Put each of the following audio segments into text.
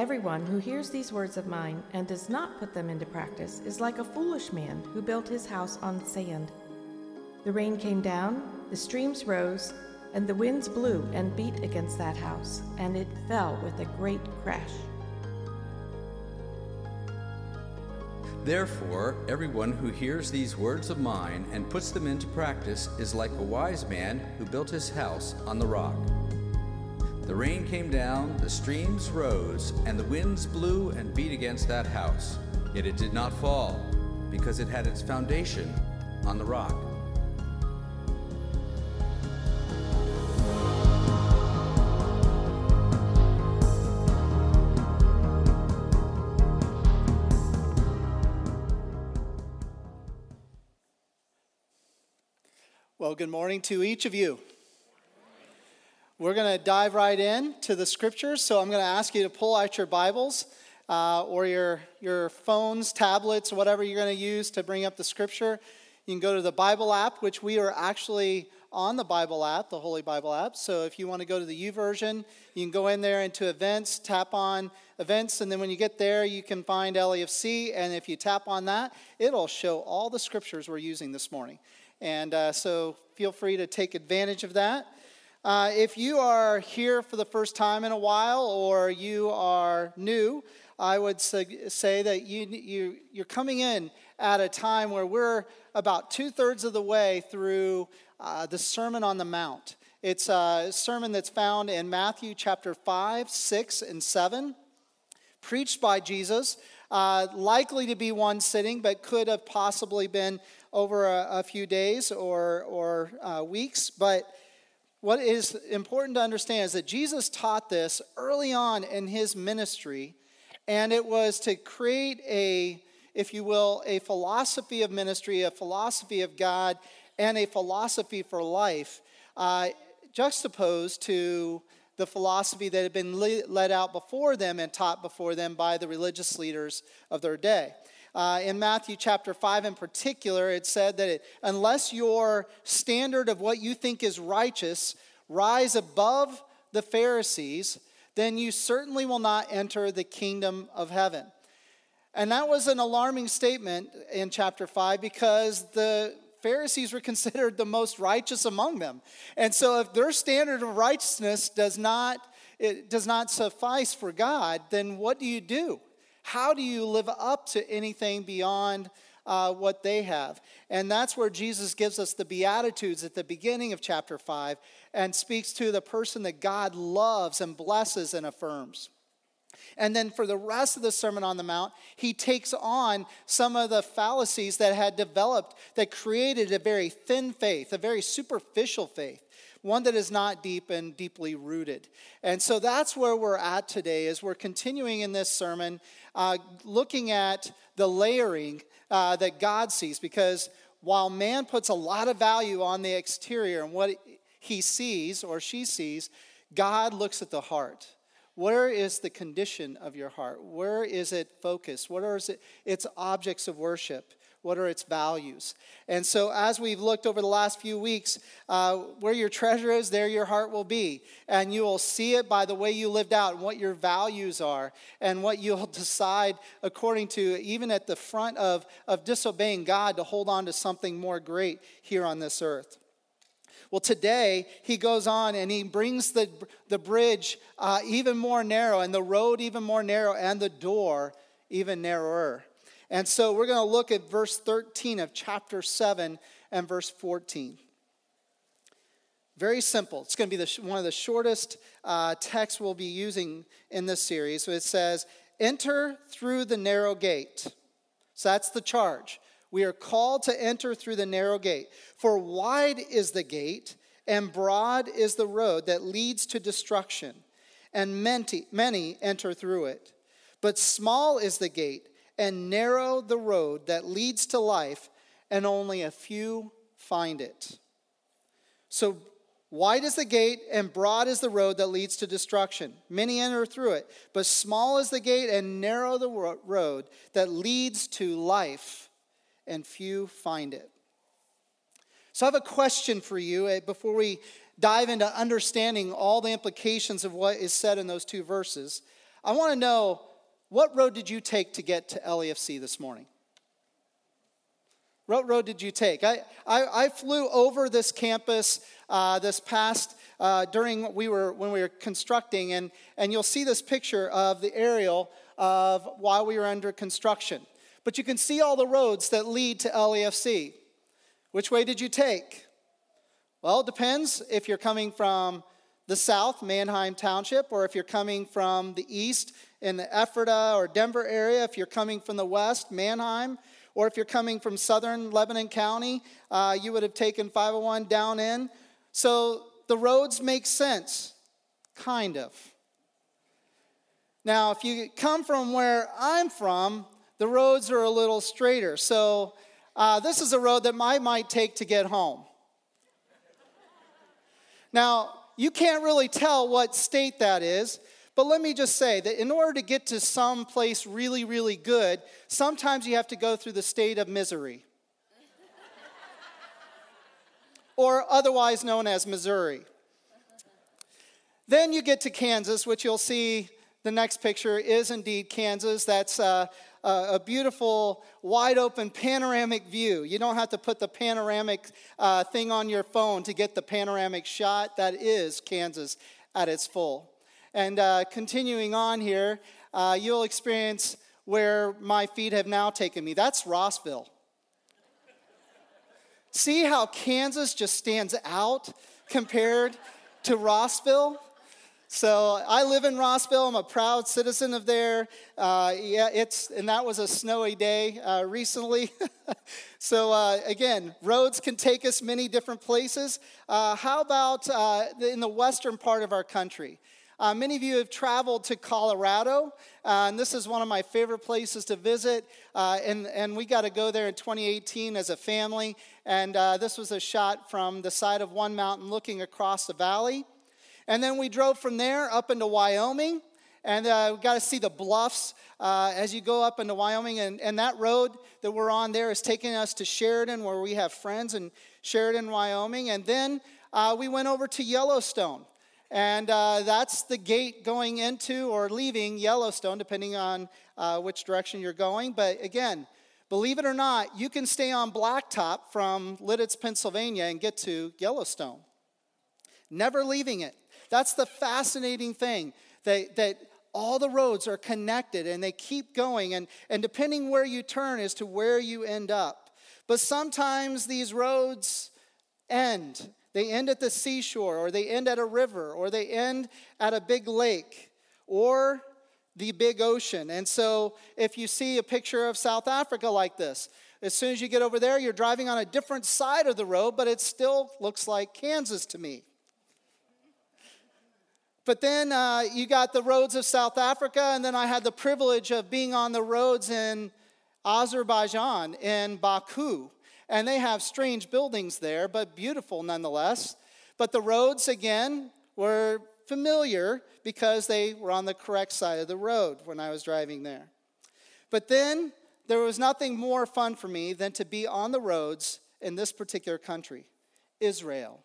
Everyone who hears these words of mine and does not put them into practice is like a foolish man who built his house on sand. The rain came down, the streams rose, and the winds blew and beat against that house, and it fell with a great crash. Therefore, everyone who hears these words of mine and puts them into practice is like a wise man who built his house on the rock. The rain came down, the streams rose, and the winds blew and beat against that house. Yet it did not fall, because it had its foundation on the rock. Well, good morning to each of you. We're going to dive right in to the scriptures. So I'm going to ask you to pull out your Bibles uh, or your, your phones, tablets, whatever you're going to use to bring up the scripture. You can go to the Bible app, which we are actually on the Bible app, the Holy Bible app. So if you want to go to the YouVersion, you can go in there into events, tap on events, and then when you get there, you can find LEFC. And if you tap on that, it'll show all the scriptures we're using this morning. And uh, so feel free to take advantage of that. Uh, if you are here for the first time in a while or you are new, I would say that you, you, you're coming in at a time where we're about two thirds of the way through uh, the Sermon on the Mount. It's a sermon that's found in Matthew chapter 5, 6, and 7, preached by Jesus, uh, likely to be one sitting, but could have possibly been over a, a few days or, or uh, weeks. But what is important to understand is that Jesus taught this early on in his ministry, and it was to create a, if you will, a philosophy of ministry, a philosophy of God, and a philosophy for life, uh, juxtaposed to the philosophy that had been led out before them and taught before them by the religious leaders of their day. Uh, in Matthew chapter 5 in particular, it said that it, unless your standard of what you think is righteous rise above the Pharisees, then you certainly will not enter the kingdom of heaven. And that was an alarming statement in chapter 5 because the Pharisees were considered the most righteous among them. And so if their standard of righteousness does not it does not suffice for God, then what do you do? How do you live up to anything beyond uh, what they have? And that's where Jesus gives us the Beatitudes at the beginning of chapter 5 and speaks to the person that God loves and blesses and affirms. And then for the rest of the Sermon on the Mount, he takes on some of the fallacies that had developed that created a very thin faith, a very superficial faith one that is not deep and deeply rooted. And so that's where we're at today as we're continuing in this sermon, uh, looking at the layering uh, that God sees. Because while man puts a lot of value on the exterior and what he sees or she sees, God looks at the heart. Where is the condition of your heart? Where is it focused? What are its objects of worship? What are its values? And so, as we've looked over the last few weeks, uh, where your treasure is, there your heart will be. And you will see it by the way you lived out and what your values are and what you'll decide according to, even at the front of, of disobeying God, to hold on to something more great here on this earth. Well, today he goes on and he brings the, the bridge uh, even more narrow and the road even more narrow and the door even narrower. And so we're going to look at verse 13 of chapter 7 and verse 14. Very simple. It's going to be the, one of the shortest uh, texts we'll be using in this series. So it says, Enter through the narrow gate. So that's the charge. We are called to enter through the narrow gate. For wide is the gate, and broad is the road that leads to destruction, and many, many enter through it. But small is the gate and narrow the road that leads to life, and only a few find it. So, wide is the gate, and broad is the road that leads to destruction. Many enter through it, but small is the gate, and narrow the road that leads to life, and few find it. So, I have a question for you eh, before we dive into understanding all the implications of what is said in those two verses. I want to know what road did you take to get to LEFC this morning? What road did you take? I, I, I flew over this campus uh, this past uh, during we were when we were constructing, and, and you'll see this picture of the aerial of while we were under construction. But you can see all the roads that lead to LEFC. Which way did you take? Well, it depends if you're coming from the south, Manheim Township, or if you're coming from the east in the Ephrata or Denver area, if you're coming from the west, Manheim, or if you're coming from southern Lebanon County, uh, you would have taken 501 down in. So the roads make sense, kind of. Now, if you come from where I'm from, the roads are a little straighter. So uh, this is a road that I might take to get home. Now, you can't really tell what state that is, but let me just say that in order to get to some place really, really good, sometimes you have to go through the state of misery, or otherwise known as Missouri. Then you get to Kansas, which you'll see the next picture is indeed Kansas. That's uh, a beautiful, wide open panoramic view. You don't have to put the panoramic uh, thing on your phone to get the panoramic shot. That is Kansas at its full. And uh, continuing on here, uh, you'll experience where my feet have now taken me. That's Rossville. See how Kansas just stands out compared to Rossville? So I live in Rossville. I'm a proud citizen of there. Uh, yeah, it's and that was a snowy day uh, recently. so uh, again, roads can take us many different places. Uh, how about uh, in the western part of our country? Uh, many of you have traveled to Colorado, and this is one of my favorite places to visit. and, and we got to go there in 2018 as a family. And this was a shot from the side of one mountain looking across the valley. And then we drove from there up into Wyoming, and uh, we got to see the bluffs uh, as you go up into Wyoming. And, and that road that we're on there is taking us to Sheridan, where we have friends in Sheridan, Wyoming. And then uh, we went over to Yellowstone. And uh, that's the gate going into or leaving Yellowstone, depending on uh, which direction you're going. But again, believe it or not, you can stay on blacktop from Lititz, Pennsylvania, and get to Yellowstone. Never leaving it. That's the fascinating thing that, that all the roads are connected and they keep going, and, and depending where you turn as to where you end up. But sometimes these roads end. They end at the seashore, or they end at a river, or they end at a big lake, or the big ocean. And so, if you see a picture of South Africa like this, as soon as you get over there, you're driving on a different side of the road, but it still looks like Kansas to me. But then uh, you got the roads of South Africa, and then I had the privilege of being on the roads in Azerbaijan, in Baku. And they have strange buildings there, but beautiful nonetheless. But the roads, again, were familiar because they were on the correct side of the road when I was driving there. But then there was nothing more fun for me than to be on the roads in this particular country, Israel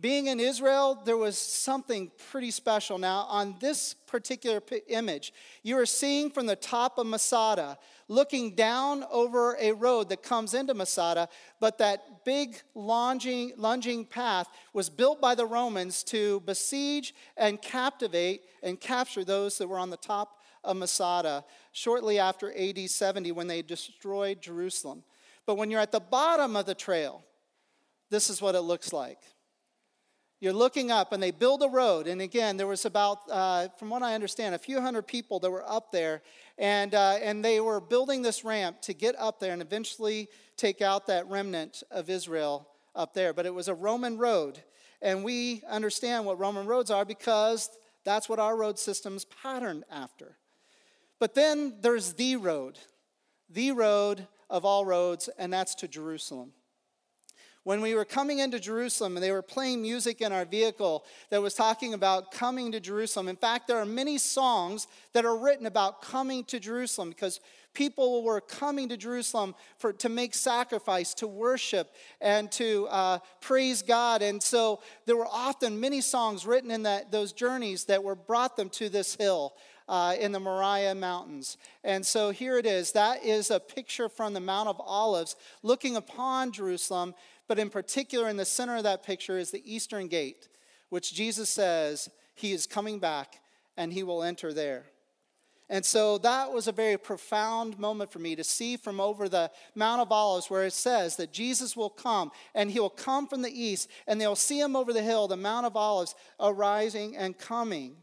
being in Israel, there was something pretty special. Now, on this particular image, you are seeing from the top of Masada, looking down over a road that comes into Masada, but that big lunging, lunging path was built by the Romans to besiege and captivate and capture those that were on the top of Masada shortly after AD 70 when they destroyed Jerusalem. But when you're at the bottom of the trail, this is what it looks like. You're looking up, and they build a road. And again, there was about, uh, from what I understand, a few hundred people that were up there, and uh, and they were building this ramp to get up there and eventually take out that remnant of Israel up there. But it was a Roman road, and we understand what Roman roads are because that's what our road system's patterned after. But then there's the road, the road of all roads, and that's to Jerusalem. When we were coming into Jerusalem and they were playing music in our vehicle that was talking about coming to Jerusalem. In fact, there are many songs that are written about coming to Jerusalem because people were coming to Jerusalem for, to make sacrifice, to worship, and to uh, praise God. And so there were often many songs written in that, those journeys that were brought them to this hill. Uh, in the Moriah Mountains. And so here it is. That is a picture from the Mount of Olives looking upon Jerusalem but in particular, in the center of that picture is the eastern gate, which Jesus says he is coming back and he will enter there. And so that was a very profound moment for me to see from over the Mount of Olives where it says that Jesus will come and he will come from the east and they'll see him over the hill, the Mount of Olives, arising and coming.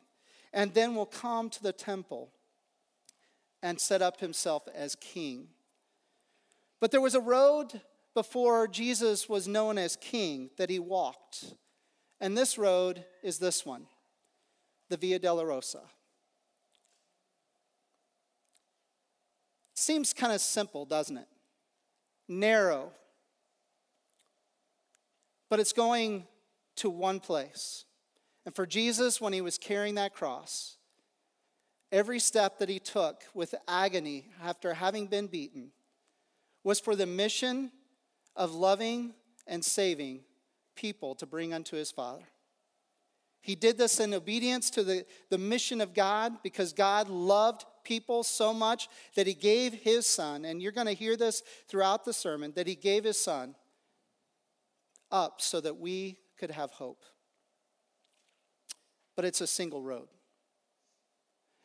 And then will come to the temple and set up himself as king. But there was a road before Jesus was known as king that he walked. And this road is this one the Via Dolorosa. Seems kind of simple, doesn't it? Narrow. But it's going to one place. And for Jesus, when he was carrying that cross, every step that he took with agony after having been beaten was for the mission of loving and saving people to bring unto his Father. He did this in obedience to the, the mission of God because God loved people so much that he gave his son, and you're going to hear this throughout the sermon, that he gave his son up so that we could have hope. But it's a single road.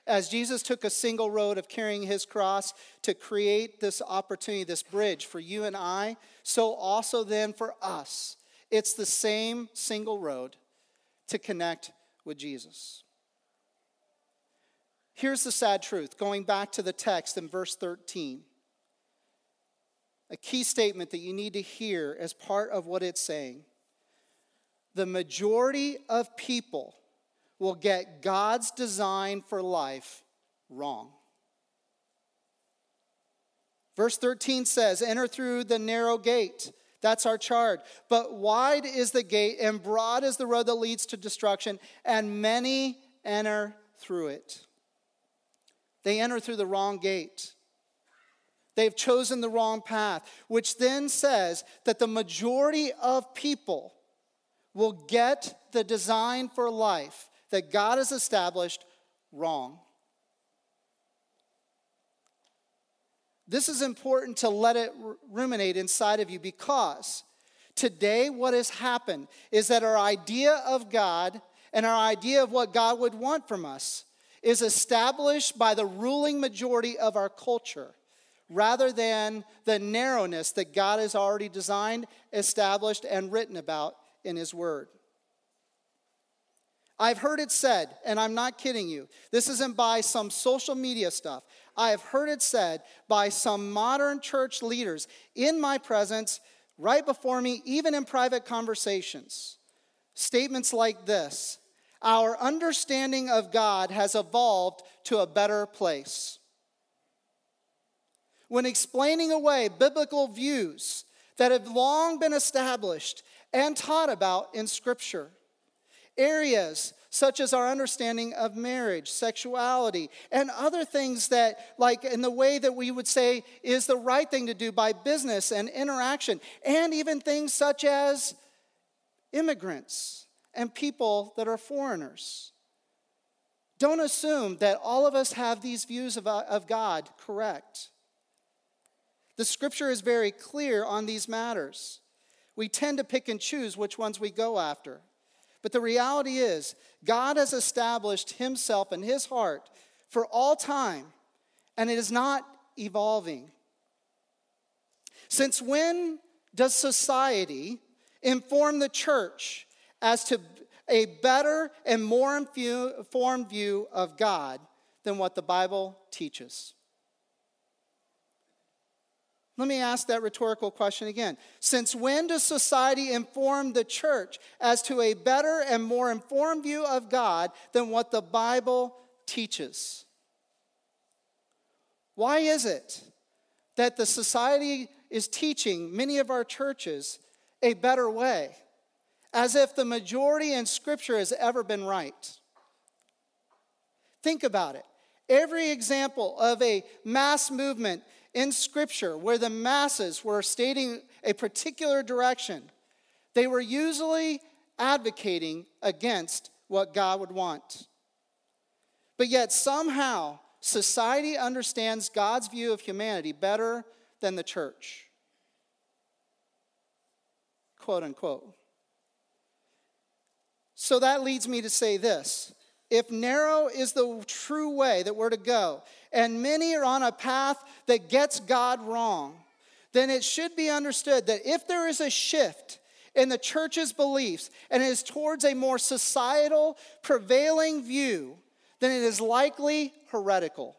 As Jesus took a single road of carrying his cross to create this opportunity, this bridge for you and I, so also then for us. It's the same single road to connect with Jesus. Here's the sad truth going back to the text in verse 13. A key statement that you need to hear as part of what it's saying. The majority of people will get God's design for life wrong. Verse 13 says, Enter through the narrow gate. That's our charge. But wide is the gate, and broad is the road that leads to destruction, and many enter through it. They enter through the wrong gate. They've chosen the wrong path, which then says that the majority of people will get the design for life that God has established wrong. This is important to let it ruminate inside of you because today, what has happened is that our idea of God and our idea of what God would want from us is established by the ruling majority of our culture rather than the narrowness that God has already designed, established, and written about in His Word. I've heard it said, and I'm not kidding you, this isn't by some social media stuff. I have heard it said by some modern church leaders in my presence, right before me, even in private conversations. Statements like this Our understanding of God has evolved to a better place. When explaining away biblical views that have long been established and taught about in Scripture, areas such as our understanding of marriage, sexuality, and other things that, like in the way that we would say is the right thing to do by business and interaction, and even things such as immigrants and people that are foreigners. Don't assume that all of us have these views of, uh, of God correct. The scripture is very clear on these matters. We tend to pick and choose which ones we go after. But the reality is, God has established himself and his heart for all time, and it is not evolving. Since when does society inform the church as to a better and more informed view of God than what the Bible teaches? Let me ask that rhetorical question again. Since when does society inform the church as to a better and more informed view of God than what the Bible teaches? Why is it that the society is teaching many of our churches a better way, as if the majority in Scripture has ever been right. Think about it. Every example of a mass movement in Scripture where the masses were stating a particular direction, they were usually advocating against what God would want. But yet, somehow, society understands God's view of humanity better than the church. Quote unquote. So that leads me to say this if narrow is the true way that we're to go, and many are on a path that gets God wrong, then it should be understood that if there is a shift in the church's beliefs and it is towards a more societal, prevailing view, then it is likely heretical.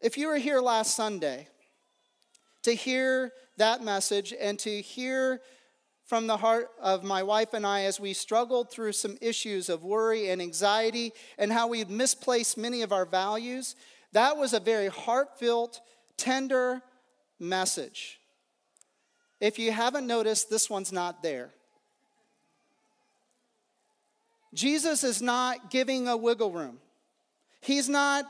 If you were here last Sunday to hear that message and to hear from the heart of my wife and I as we struggled through some issues of worry and anxiety and how we misplaced many of our values. That was a very heartfelt, tender message. If you haven't noticed, this one's not there. Jesus is not giving a wiggle room. He's not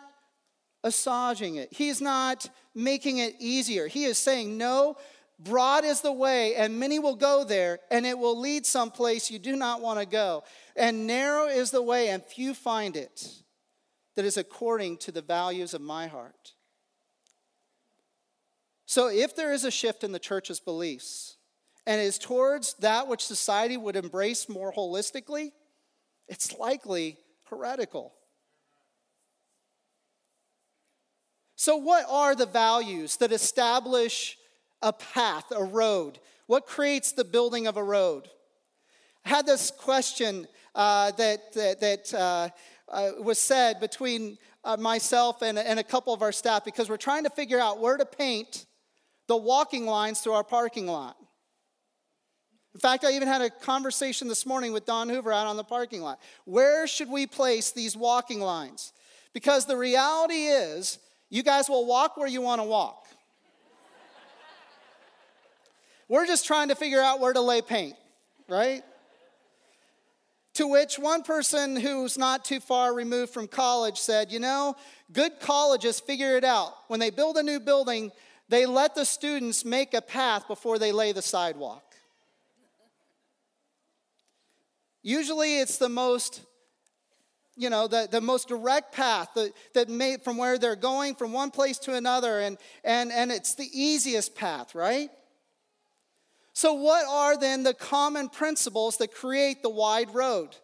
massaging it. He's not making it easier. He is saying, no, Broad is the way, and many will go there, and it will lead someplace you do not want to go. And narrow is the way, and few find it, that is according to the values of my heart. So, if there is a shift in the church's beliefs, and is towards that which society would embrace more holistically, it's likely heretical. So, what are the values that establish a path, a road? What creates the building of a road? I had this question uh, that, that, that uh, uh, was said between uh, myself and, and a couple of our staff because we're trying to figure out where to paint the walking lines through our parking lot. In fact, I even had a conversation this morning with Don Hoover out on the parking lot. Where should we place these walking lines? Because the reality is, you guys will walk where you want to walk. We're just trying to figure out where to lay paint, right? To which one person who's not too far removed from college said, You know, good colleges figure it out. When they build a new building, they let the students make a path before they lay the sidewalk. Usually it's the most you know the, the most direct path that, that made from where they're going from one place to another and, and, and it's the easiest path right so, what are then the common principles that create the wide road?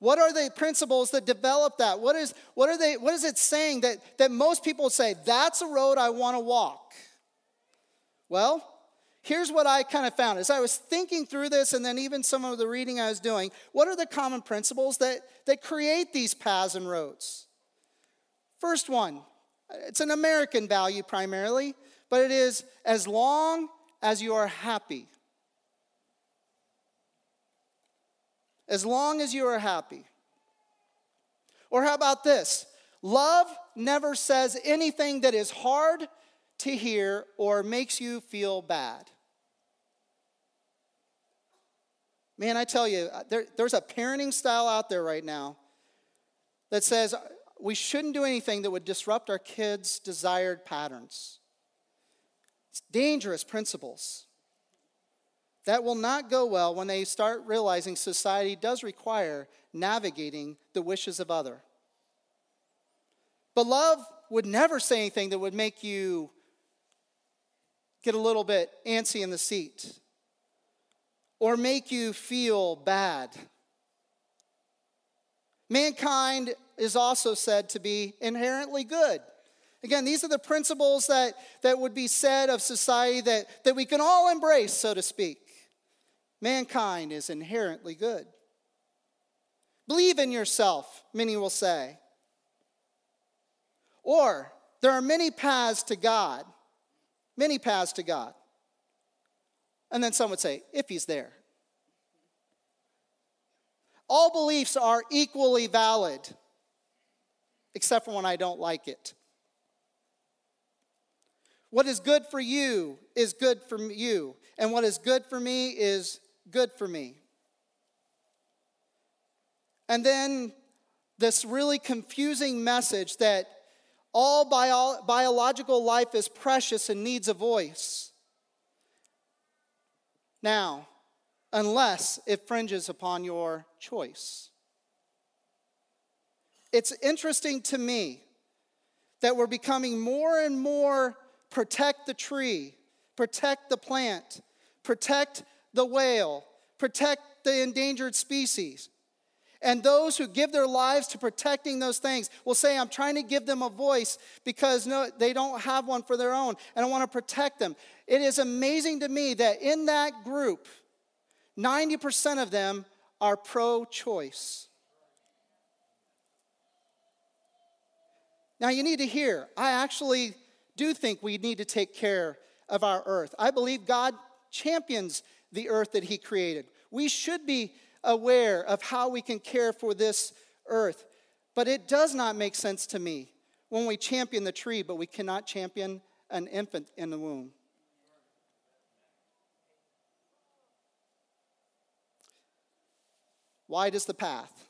What are the principles that develop that? What is, what are they, what is it saying that, that most people say, that's a road I want to walk? Well, here's what I kind of found as I was thinking through this, and then even some of the reading I was doing. What are the common principles that, that create these paths and roads? First one, it's an American value primarily, but it is as long as you are happy. As long as you are happy. Or how about this? Love never says anything that is hard to hear or makes you feel bad. Man, I tell you, uh, there, there's a parenting style out there right now that says we shouldn't do anything that would disrupt our kids' desired patterns. It's dangerous principles. That will not go well when they start realizing society does require navigating the wishes of other. But love would never say anything that would make you get a little bit antsy in the seat or make you feel bad. Mankind is also said to be inherently good. Again, these are the principles that, that would be said of society that, that we can all embrace, so to speak. Mankind is inherently good. Believe in yourself, many will say. Or, there are many paths to God. Many paths to God. And then some would say, if He's there. All beliefs are equally valid, except for when I don't like it. What is good for you is good for you, and what is good for me is good for me. And then this really confusing message that all bio- biological life is precious and needs a voice. Now, unless it fringes upon your choice. It's interesting to me that we're becoming more and more protect the tree, protect the plant, protect the whale, protect the endangered species. And those who give their lives to protecting those things will say, I'm trying to give them a voice because no, they don't have one for their own, and I want to protect them. It is amazing to me that in that group, 90% of them are pro choice. Now, you need to hear, I actually do think we need to take care of our earth. I believe God champions the earth that He created. We should be aware of how we can care for this earth. But it does not make sense to me when we champion the tree, but we cannot champion an infant in the womb. Wide is the path.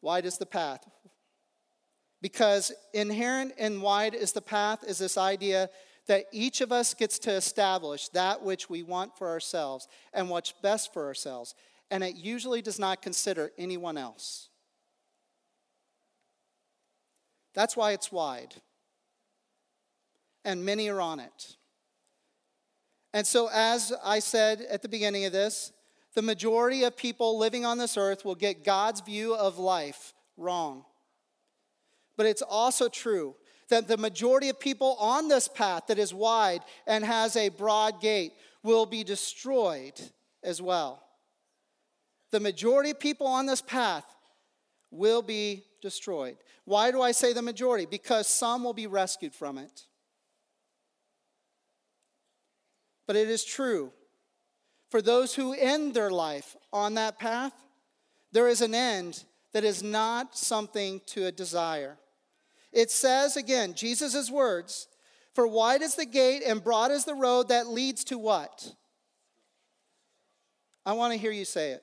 Wide is the path. Because inherent and wide is the path is this idea that each of us gets to establish that which we want for ourselves and what's best for ourselves. And it usually does not consider anyone else. That's why it's wide. And many are on it. And so, as I said at the beginning of this, the majority of people living on this earth will get God's view of life wrong. But it's also true that the majority of people on this path that is wide and has a broad gate will be destroyed as well. The majority of people on this path will be destroyed. Why do I say the majority? Because some will be rescued from it. But it is true for those who end their life on that path, there is an end that is not something to a desire. It says again, Jesus' words, for wide is the gate and broad is the road that leads to what? I want to hear you say it.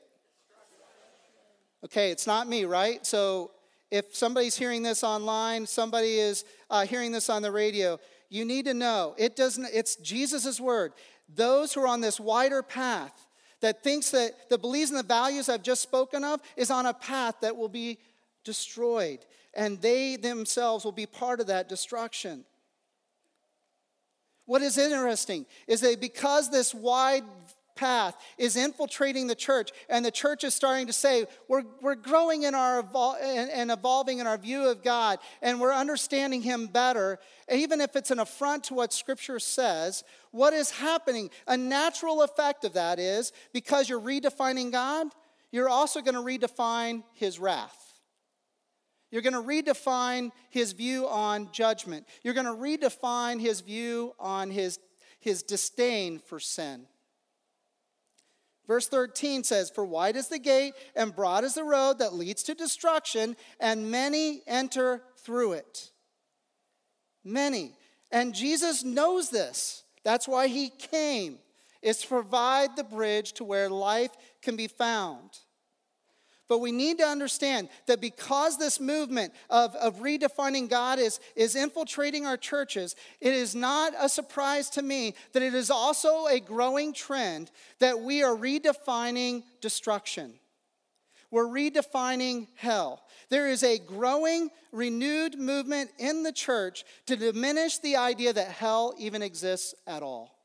Okay, it's not me, right? So if somebody's hearing this online, somebody is uh, hearing this on the radio, you need to know it doesn't. It's Jesus' word. Those who are on this wider path that thinks that the believes in the values I've just spoken of is on a path that will be destroyed and they themselves will be part of that destruction. What is interesting is that because this wide path is infiltrating the church, and the church is starting to say, We're, we're growing in our and evolving in our view of God, and we're understanding Him better, even if it's an affront to what Scripture says. What is happening? A natural effect of that is because you're redefining God, you're also going to redefine His wrath. You're going to redefine his view on judgment. You're going to redefine his view on his, his disdain for sin. Verse 13 says, For wide is the gate and broad is the road that leads to destruction, and many enter through it. Many. And Jesus knows this. That's why he came, is to provide the bridge to where life can be found. But we need to understand that because this movement of, of redefining God is, is infiltrating our churches, it is not a surprise to me that it is also a growing trend that we are redefining destruction. We're redefining hell. There is a growing, renewed movement in the church to diminish the idea that hell even exists at all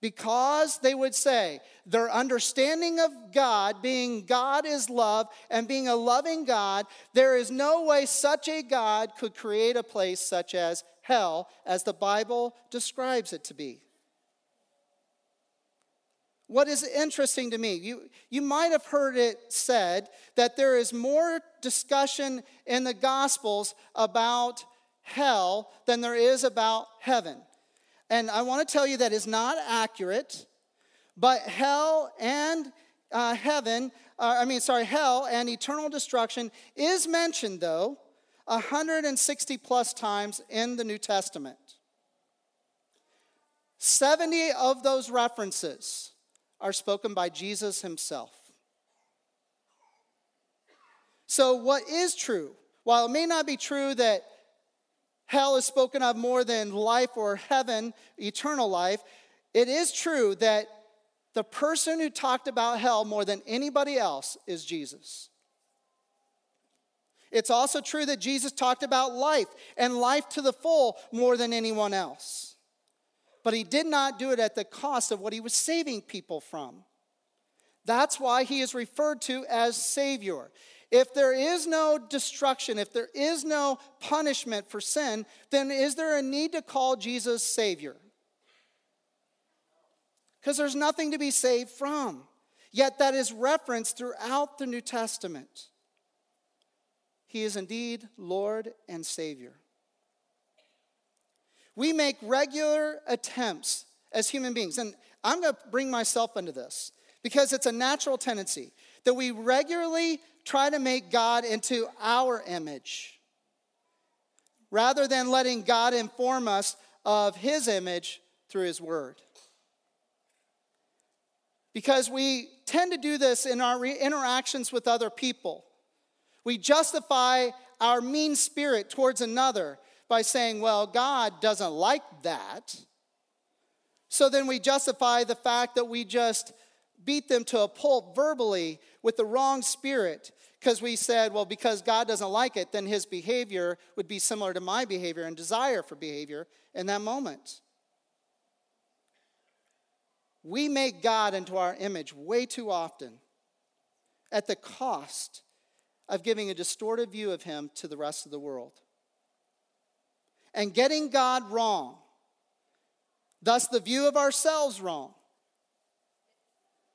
because they would say their understanding of God, being God is love and being a loving God, there is no way such a God could create a place such as hell, as the Bible describes it to be. What is interesting to me, you, you might have heard it said that there is more discussion in the Gospels about hell than there is about heaven. And I want to tell you that is not accurate, but hell and uh, heaven, uh, I mean, sorry, hell and eternal destruction is mentioned, though, 160 plus times in the New Testament. 70 of those references are spoken by Jesus himself. So, what is true? While it may not be true that hell is spoken of more than life or heaven, eternal life, it is true that the person who talked about hell more than anybody else is Jesus. It's also true that Jesus talked about life and life to the full more than anyone else. But he did not do it at the cost of what he was saving people from. That's why he is referred to as Savior. If there is no destruction, if there is no punishment for sin, then is there a need to call Jesus Savior? Because there's nothing to be saved from. Yet that is referenced throughout the New Testament. He is indeed Lord and Savior. We make regular attempts as human beings, and I'm going to bring myself into this because it's a natural tendency that we regularly try to make God into our image rather than letting God inform us of His image through His Word. Because we tend to do this in our interactions with other people. We justify our mean spirit towards another by saying, well, God doesn't like that. So then we justify the fact that we just beat them to a pulp verbally with the wrong spirit because we said, well, because God doesn't like it, then his behavior would be similar to my behavior and desire for behavior in that moment. We make God into our image way too often at the cost of giving a distorted view of him to the rest of the world. And getting God wrong, thus the view of ourselves wrong,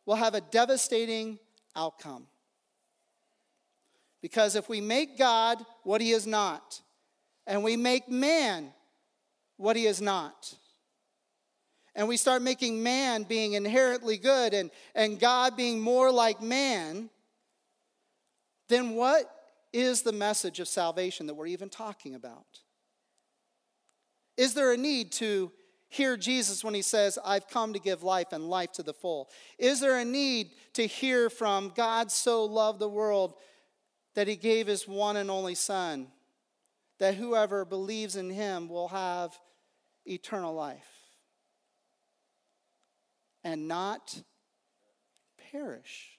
will have a devastating outcome. Because if we make God what he is not, and we make man what he is not, and we start making man being inherently good and, and God being more like man, then what is the message of salvation that we're even talking about? Is there a need to hear Jesus when he says, I've come to give life and life to the full? Is there a need to hear from God so loved the world that he gave his one and only Son, that whoever believes in him will have eternal life and not perish?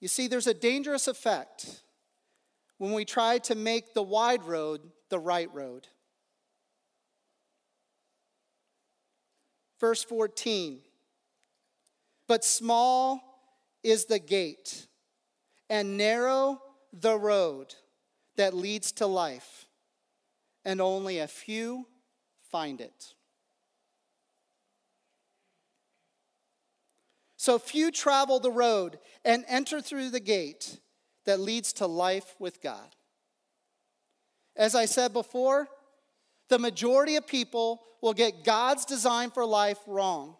You see, there's a dangerous effect when we try to make the wide road the right road. Verse 14 But small is the gate, and narrow the road that leads to life, and only a few find it. So few travel the road and enter through the gate that leads to life with God. As I said before, the majority of people will get God's design for life wrong.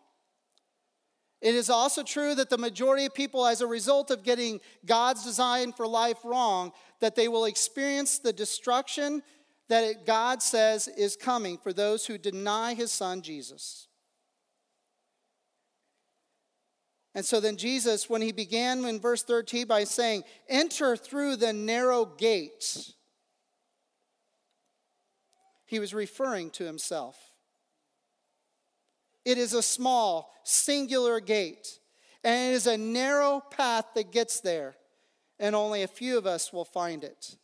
It is also true that the majority of people, as a result of getting God's design for life wrong, that they will experience the destruction that God says is coming for those who deny his son Jesus. And so then Jesus, when he began in verse 13 by saying, Enter through the narrow gate, he was referring to himself. It is a small, singular gate, and it is a narrow path that gets there, and only a few of us will find it.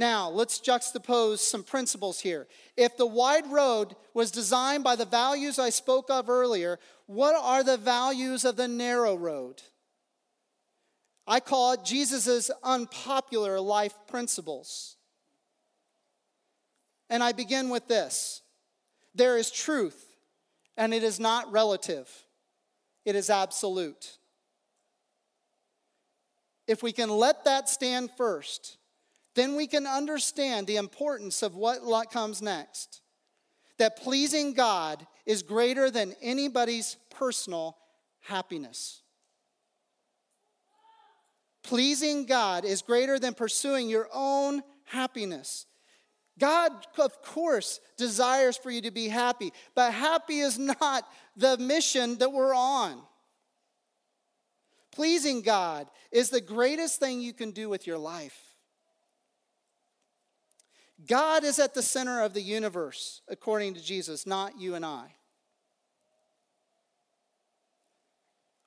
Now, let's juxtapose some principles here. If the wide road was designed by the values I spoke of earlier, what are the values of the narrow road? I call it Jesus' unpopular life principles. And I begin with this there is truth, and it is not relative, it is absolute. If we can let that stand first, then we can understand the importance of what comes next. That pleasing God is greater than anybody's personal happiness. Pleasing God is greater than pursuing your own happiness. God, of course, desires for you to be happy, but happy is not the mission that we're on. Pleasing God is the greatest thing you can do with your life. God is at the center of the universe, according to Jesus, not you and I.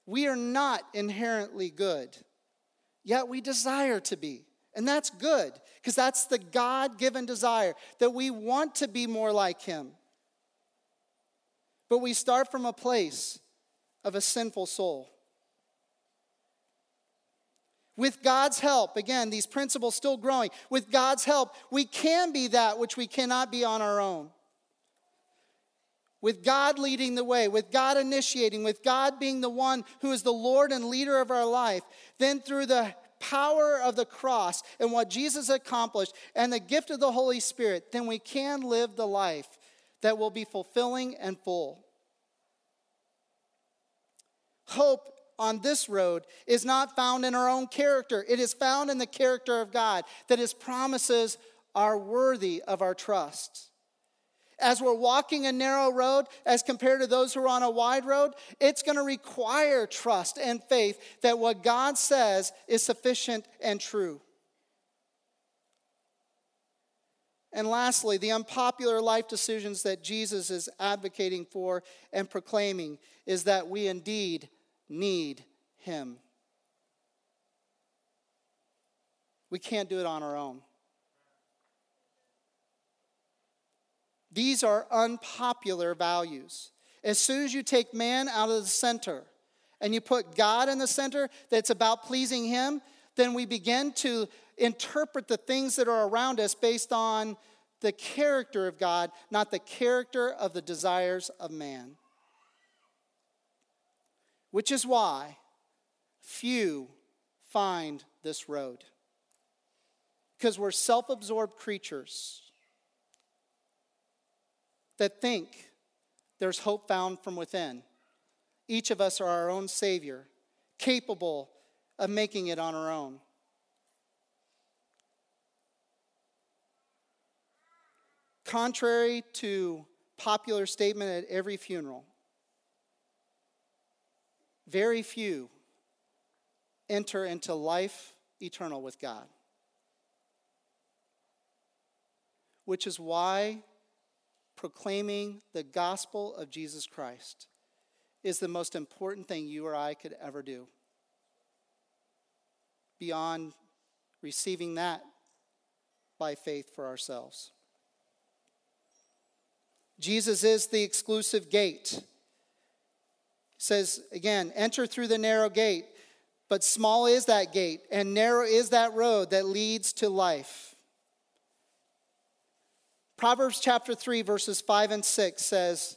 We are not inherently good, yet we desire to be. And that's good, because that's the God given desire that we want to be more like Him. But we start from a place of a sinful soul. With God's help, again, these principles still growing. With God's help, we can be that which we cannot be on our own. With God leading the way, with God initiating, with God being the one who is the Lord and leader of our life, then through the power of the cross and what Jesus accomplished and the gift of the Holy Spirit, then we can live the life that will be fulfilling and full. Hope on this road is not found in our own character, it is found in the character of God, that his promises are worthy of our trust. As we're walking a narrow road as compared to those who are on a wide road, it's going to require trust and faith that what God says is sufficient and true. And lastly, the unpopular life decisions that Jesus is advocating for and proclaiming is that we indeed need Him. We can't do it on our own. These are unpopular values. As soon as you take man out of the center and you put God in the center, that's about pleasing Him, then we begin to interpret the things that are around us based on the character of God, not the character of the desires of man. Which is why few find this road. Because we're self absorbed creatures that think there's hope found from within. Each of us are our own Savior, capable of making it on our own. Contrary to popular statement at every funeral, very few enter into life eternal with God. Which is why proclaiming the gospel of Jesus Christ is the most important thing you or I could ever do. Beyond receiving that by faith for ourselves. Jesus is the exclusive gate says again, enter through the narrow gate, but small is that gate, and narrow is that road that leads to life. Proverbs chapter 3, verses 5 and 6 says,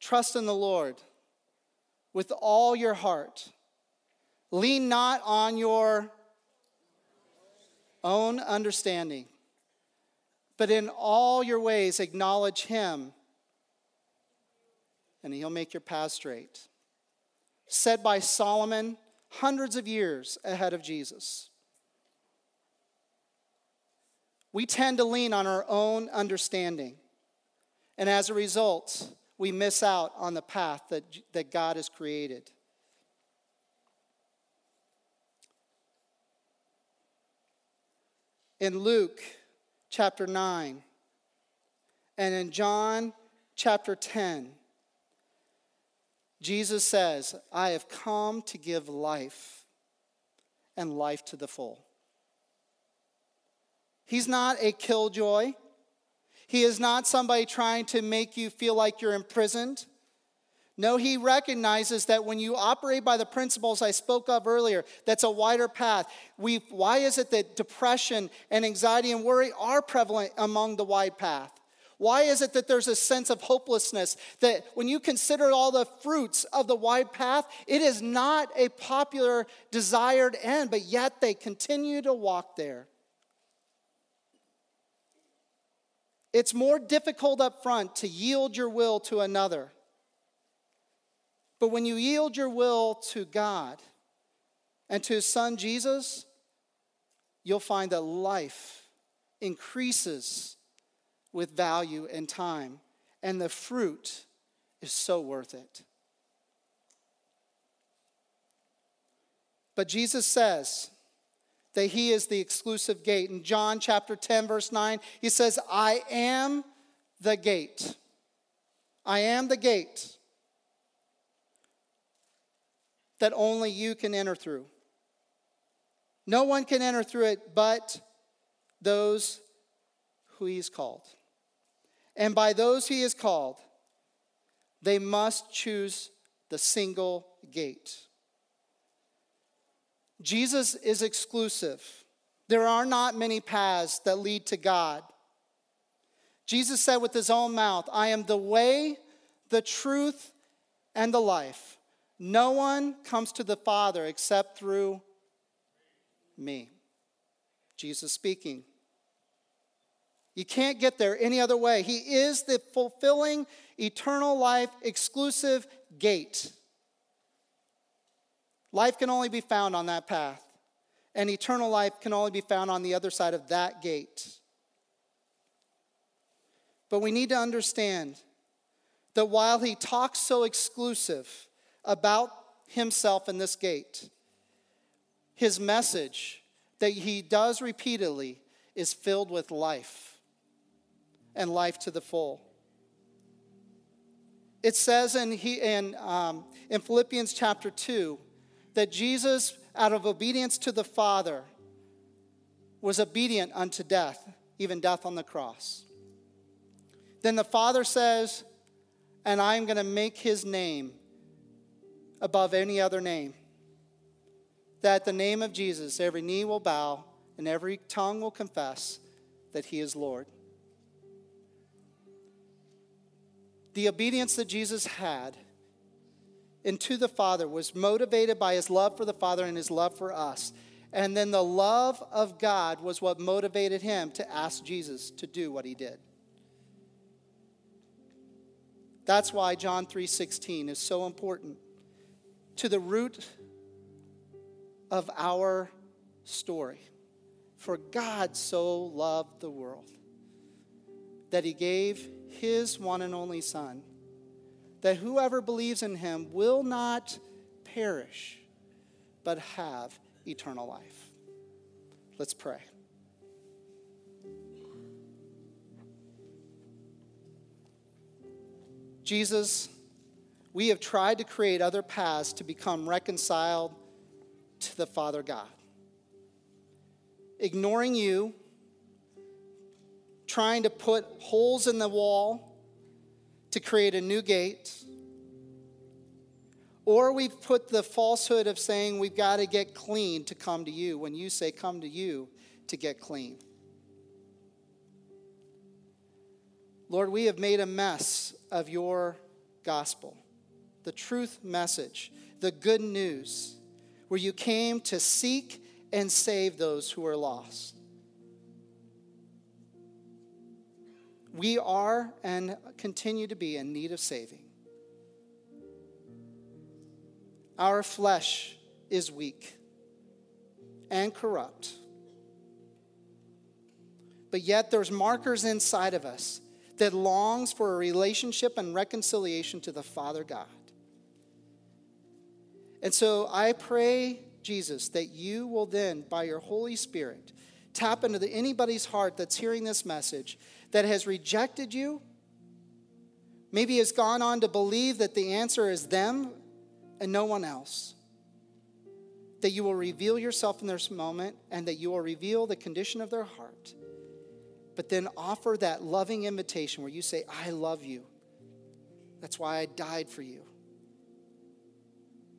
Trust in the Lord with all your heart. Lean not on your own understanding, but in all your ways acknowledge Him and he'll make your path straight. Said by Solomon hundreds of years ahead of Jesus. We tend to lean on our own understanding. And as a result, we miss out on the path that, that God has created. In Luke chapter 9 and in John chapter 10, Jesus says, I have come to give life and life to the full. He's not a killjoy. He is not somebody trying to make you feel like you're imprisoned. No, he recognizes that when you operate by the principles I spoke of earlier, that's a wider path. We, why is it that depression and anxiety and worry are prevalent among the wide path? Why is it that there's a sense of hopelessness? That when you consider all the fruits of the wide path, it is not a popular, desired end, but yet they continue to walk there. It's more difficult up front to yield your will to another. But when you yield your will to God and to his son Jesus, you'll find that life increases with value and time, and the fruit is so worth it. But Jesus says that he is the exclusive gate. In John chapter 10, verse 9, he says, I am the gate. I am the gate that only you can enter through. No one can enter through it but those who he's called. And by those he is called, they must choose the single gate. Jesus is exclusive. There are not many paths that lead to God. Jesus said with his own mouth, I am the way, the truth, and the life. No one comes to the Father except through me. Jesus speaking. You can't get there any other way. He is the fulfilling, eternal life, exclusive gate. Life can only be found on that path, and eternal life can only be found on the other side of that gate. But we need to understand that while he talks so exclusive about himself in this gate, his message that he does repeatedly is filled with life and life to the full. It says in, he, in, um, in Philippians chapter 2 that Jesus, out of obedience to the Father, was obedient unto death, even death on the cross. Then the Father says, And I am going to make his name above any other name. That the name of Jesus, every knee will bow and every tongue will confess that he is Lord. The obedience that Jesus had and to the Father was motivated by his love for the Father and his love for us. And then the love of God was what motivated him to ask Jesus to do what he did. That's why John 3:16 is so important. To the root of our story. For God so loved the world that he gave his one and only son that whoever believes in him will not perish, but have eternal life. Let's pray. Jesus, we have tried to create other paths to become reconciled to the Father God. Ignoring you, trying to put holes in the wall to create a new gate. Or we've put the falsehood of saying we've got to get clean to come to you when you say come to you to get clean. Lord, we have made a mess of your gospel, the truth message, the good news, where you came to seek and save those who are lost. We are and continue to be in need of saving. Our flesh is weak and corrupt. But yet there's markers inside of us that longs for a relationship and reconciliation to the Father God. And so I pray, Jesus, that you will then, by your Holy Spirit, tap into the, anybody's heart that's hearing this message that has rejected you, maybe has gone on to believe that the answer is them and no one else. That you will reveal yourself in this moment and that you will reveal the condition of their heart. But then offer that loving invitation where you say, I love you. That's why I died for you.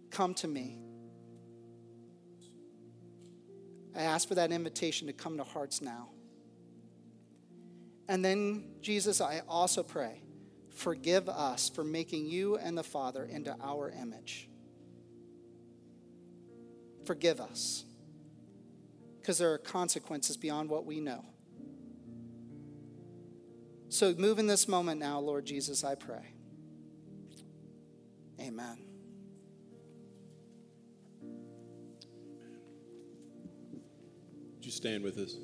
Come to me. I ask for that invitation to come to hearts now. And then, Jesus, I also pray, forgive us for making you and the Father into our image. Forgive us, because there are consequences beyond what we know. So move in this moment now, Lord Jesus, I pray. Amen. You stand with us?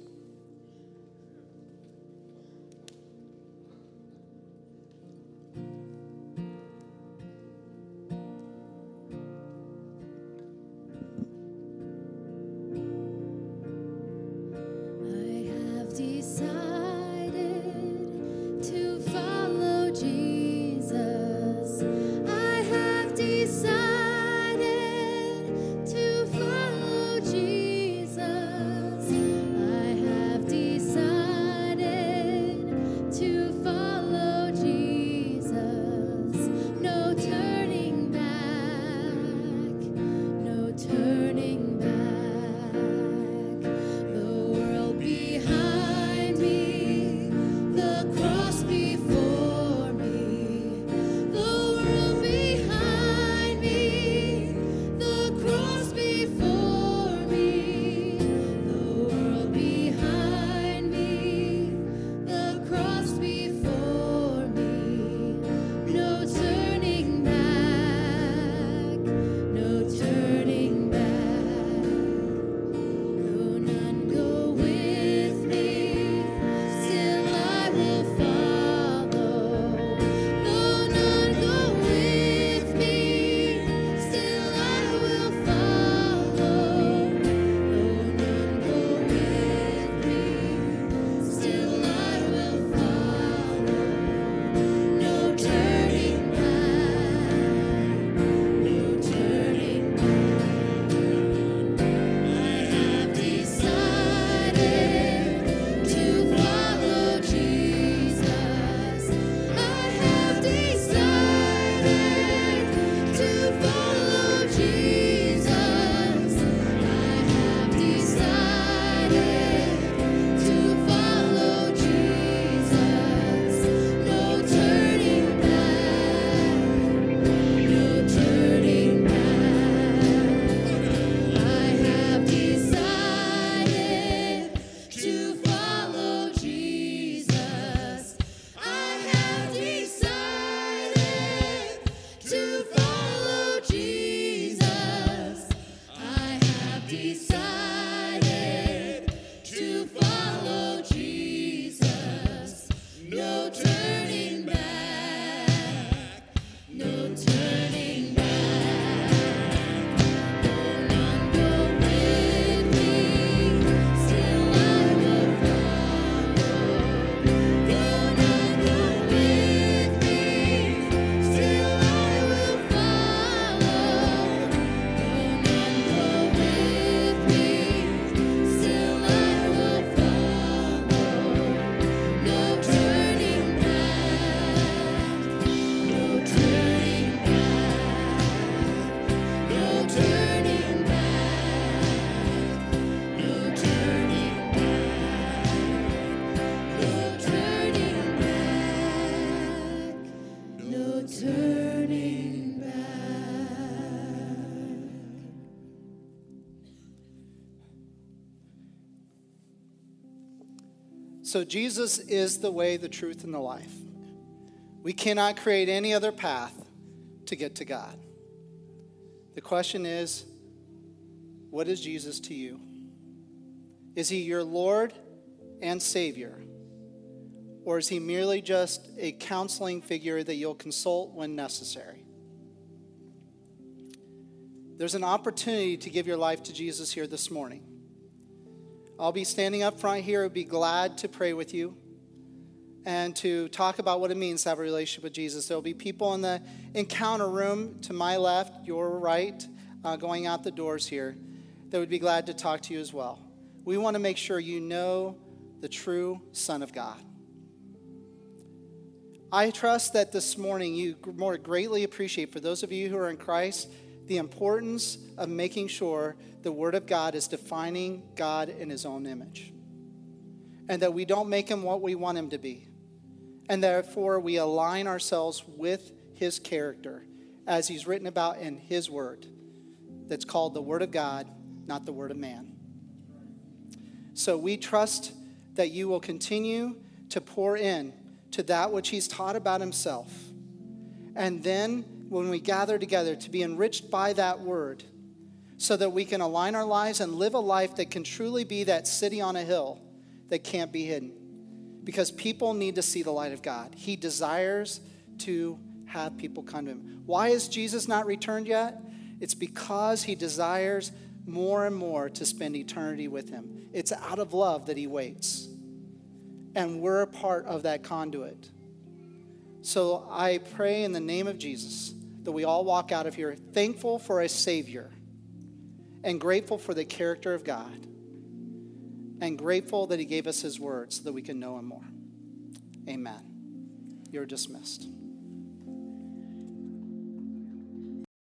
So, Jesus is the way, the truth, and the life. We cannot create any other path to get to God. The question is what is Jesus to you? Is he your Lord and Savior? Or is he merely just a counseling figure that you'll consult when necessary? There's an opportunity to give your life to Jesus here this morning. I'll be standing up front here. I'd be glad to pray with you and to talk about what it means to have a relationship with Jesus. There'll be people in the encounter room to my left, your right, uh, going out the doors here that would be glad to talk to you as well. We want to make sure you know the true Son of God. I trust that this morning you more greatly appreciate, for those of you who are in Christ, the importance of making sure the Word of God is defining God in His own image. And that we don't make Him what we want Him to be. And therefore, we align ourselves with His character as He's written about in His Word, that's called the Word of God, not the Word of man. So we trust that you will continue to pour in to that which He's taught about Himself. And then when we gather together to be enriched by that word, so that we can align our lives and live a life that can truly be that city on a hill that can't be hidden. Because people need to see the light of God. He desires to have people come to him. Why is Jesus not returned yet? It's because he desires more and more to spend eternity with him. It's out of love that he waits. And we're a part of that conduit. So I pray in the name of Jesus that we all walk out of here thankful for a Savior and grateful for the character of God and grateful that He gave us His word so that we can know Him more. Amen. You're dismissed.